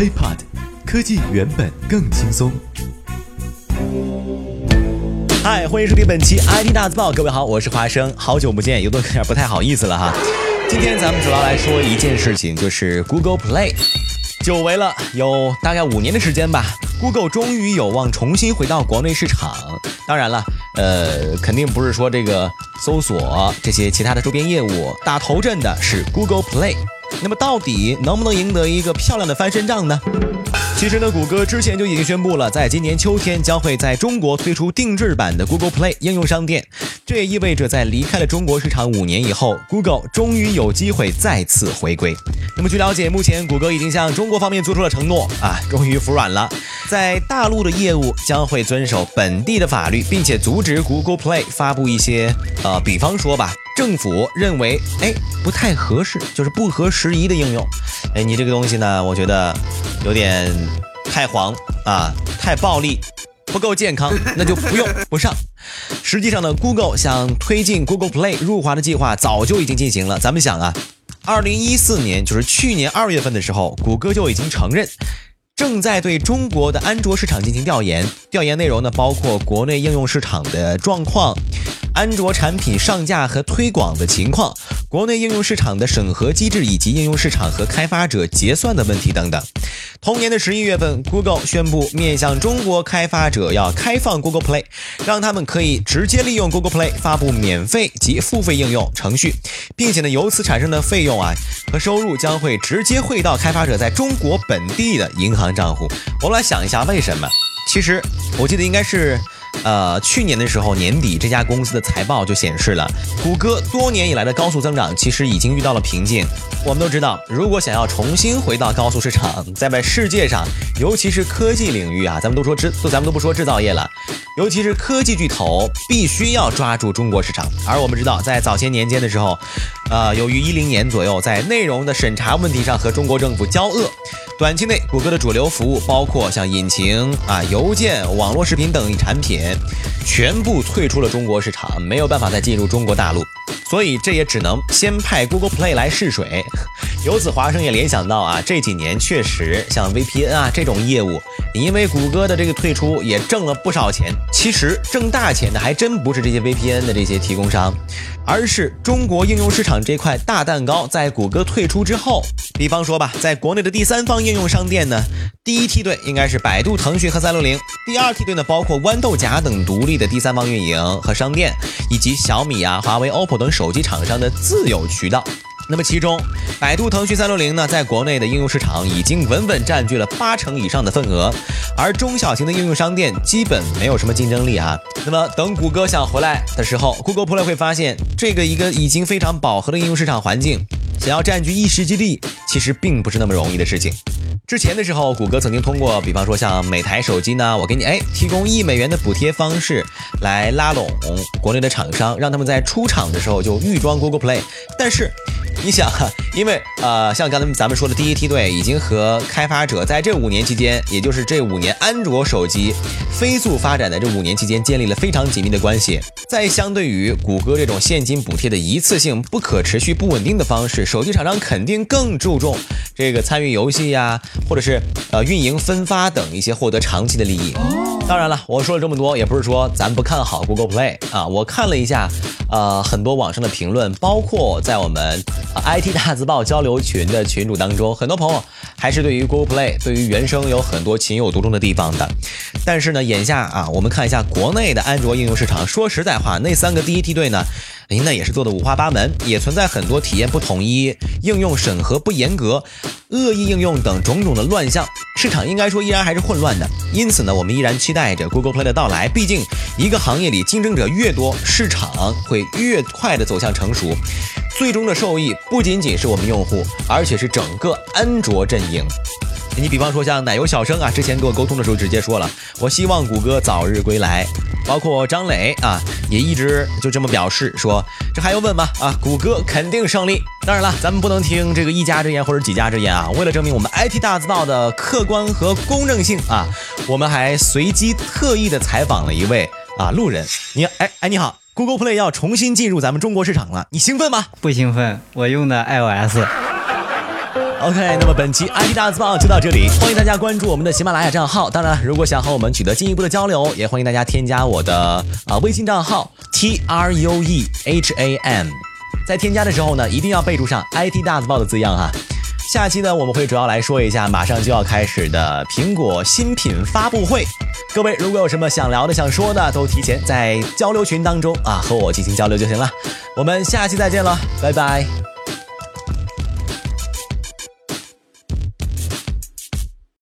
HiPod，科技原本更轻松。嗨，欢迎收听本期 IT 大字报，各位好，我是华生，好久不见，有的有点不太好意思了哈。今天咱们主要来说一件事情，就是 Google Play，久违了，有大概五年的时间吧，Google 终于有望重新回到国内市场。当然了，呃，肯定不是说这个搜索这些其他的周边业务，打头阵的是 Google Play。那么到底能不能赢得一个漂亮的翻身仗呢？其实呢，谷歌之前就已经宣布了，在今年秋天将会在中国推出定制版的 Google Play 应用商店。这也意味着，在离开了中国市场五年以后，Google 终于有机会再次回归。那么据了解，目前谷歌已经向中国方面做出了承诺啊，终于服软了，在大陆的业务将会遵守本地的法律，并且阻止 Google Play 发布一些呃，比方说吧。政府认为，哎，不太合适，就是不合时宜的应用。哎，你这个东西呢，我觉得有点太黄啊，太暴力，不够健康，那就不用不上。实际上呢，Google 想推进 Google Play 入华的计划早就已经进行了。咱们想啊，二零一四年，就是去年二月份的时候，谷歌就已经承认。正在对中国的安卓市场进行调研，调研内容呢包括国内应用市场的状况、安卓产品上架和推广的情况、国内应用市场的审核机制以及应用市场和开发者结算的问题等等。同年的十一月份，Google 宣布面向中国开发者要开放 Google Play，让他们可以直接利用 Google Play 发布免费及付费应用程序，并且呢由此产生的费用啊和收入将会直接汇到开发者在中国本地的银行。账户，我们来想一下为什么？其实我记得应该是，呃，去年的时候年底，这家公司的财报就显示了，谷歌多年以来的高速增长其实已经遇到了瓶颈。我们都知道，如果想要重新回到高速市场，在世界上，尤其是科技领域啊，咱们都说制，咱们都不说制造业了，尤其是科技巨头，必须要抓住中国市场。而我们知道，在早些年间的时候，呃，由于一零年左右，在内容的审查问题上和中国政府交恶。短期内，谷歌的主流服务包括像引擎啊、邮件、网络视频等产品，全部退出了中国市场，没有办法再进入中国大陆，所以这也只能先派 Google Play 来试水。由此，华生也联想到啊，这几年确实像 VPN 啊这种业务，因为谷歌的这个退出也挣了不少钱。其实挣大钱的还真不是这些 VPN 的这些提供商，而是中国应用市场这块大蛋糕。在谷歌退出之后，比方说吧，在国内的第三方应用商店呢，第一梯队应该是百度、腾讯和三六零，第二梯队呢包括豌豆荚等独立的第三方运营和商店，以及小米啊、华为、OPPO 等手机厂商的自有渠道。那么其中，百度、腾讯、三六零呢，在国内的应用市场已经稳稳占据了八成以上的份额，而中小型的应用商店基本没有什么竞争力啊。那么等谷歌想回来的时候，Google Play 会发现，这个一个已经非常饱和的应用市场环境，想要占据一时之地，其实并不是那么容易的事情。之前的时候，谷歌曾经通过，比方说像每台手机呢，我给你哎提供一美元的补贴方式，来拉拢国内的厂商，让他们在出厂的时候就预装 Google Play。但是 你想，因为呃，像刚才咱们说的第一梯队已经和开发者在这五年期间，也就是这五年安卓手机飞速发展的这五年期间，建立了非常紧密的关系。在相对于谷歌这种现金补贴的一次性、不可持续、不稳定的方式，手机厂商肯定更注重这个参与游戏呀。或者是呃运营分发等一些获得长期的利益。当然了，我说了这么多，也不是说咱不看好 Google Play 啊。我看了一下，呃，很多网上的评论，包括在我们 IT 大字报交流群的群主当中，很多朋友还是对于 Google Play 对于原生有很多情有独钟的地方的。但是呢，眼下啊，我们看一下国内的安卓应用市场，说实在话，那三个第一梯队呢？哎，那也是做的五花八门，也存在很多体验不统一、应用审核不严格、恶意应用等种种的乱象。市场应该说依然还是混乱的。因此呢，我们依然期待着 Google Play 的到来。毕竟，一个行业里竞争者越多，市场会越快的走向成熟。最终的受益不仅仅是我们用户，而且是整个安卓阵营。你比方说像奶油小生啊，之前跟我沟通的时候直接说了，我希望谷歌早日归来。包括张磊啊，也一直就这么表示说，这还用问吗？啊，谷歌肯定胜利。当然了，咱们不能听这个一家之言或者几家之言啊。为了证明我们 IT 大字报的客观和公正性啊，我们还随机特意的采访了一位啊路人。你哎哎你好，Google Play 要重新进入咱们中国市场了，你兴奋吗？不兴奋，我用的 iOS。OK，那么本期 IT 大字报就到这里，欢迎大家关注我们的喜马拉雅账号。当然，如果想和我们取得进一步的交流，也欢迎大家添加我的啊微信账号 T R U E H A M。在添加的时候呢，一定要备注上 IT 大字报的字样哈。下期呢，我们会主要来说一下马上就要开始的苹果新品发布会。各位如果有什么想聊的、想说的，都提前在交流群当中啊和我进行交流就行了。我们下期再见了，拜拜。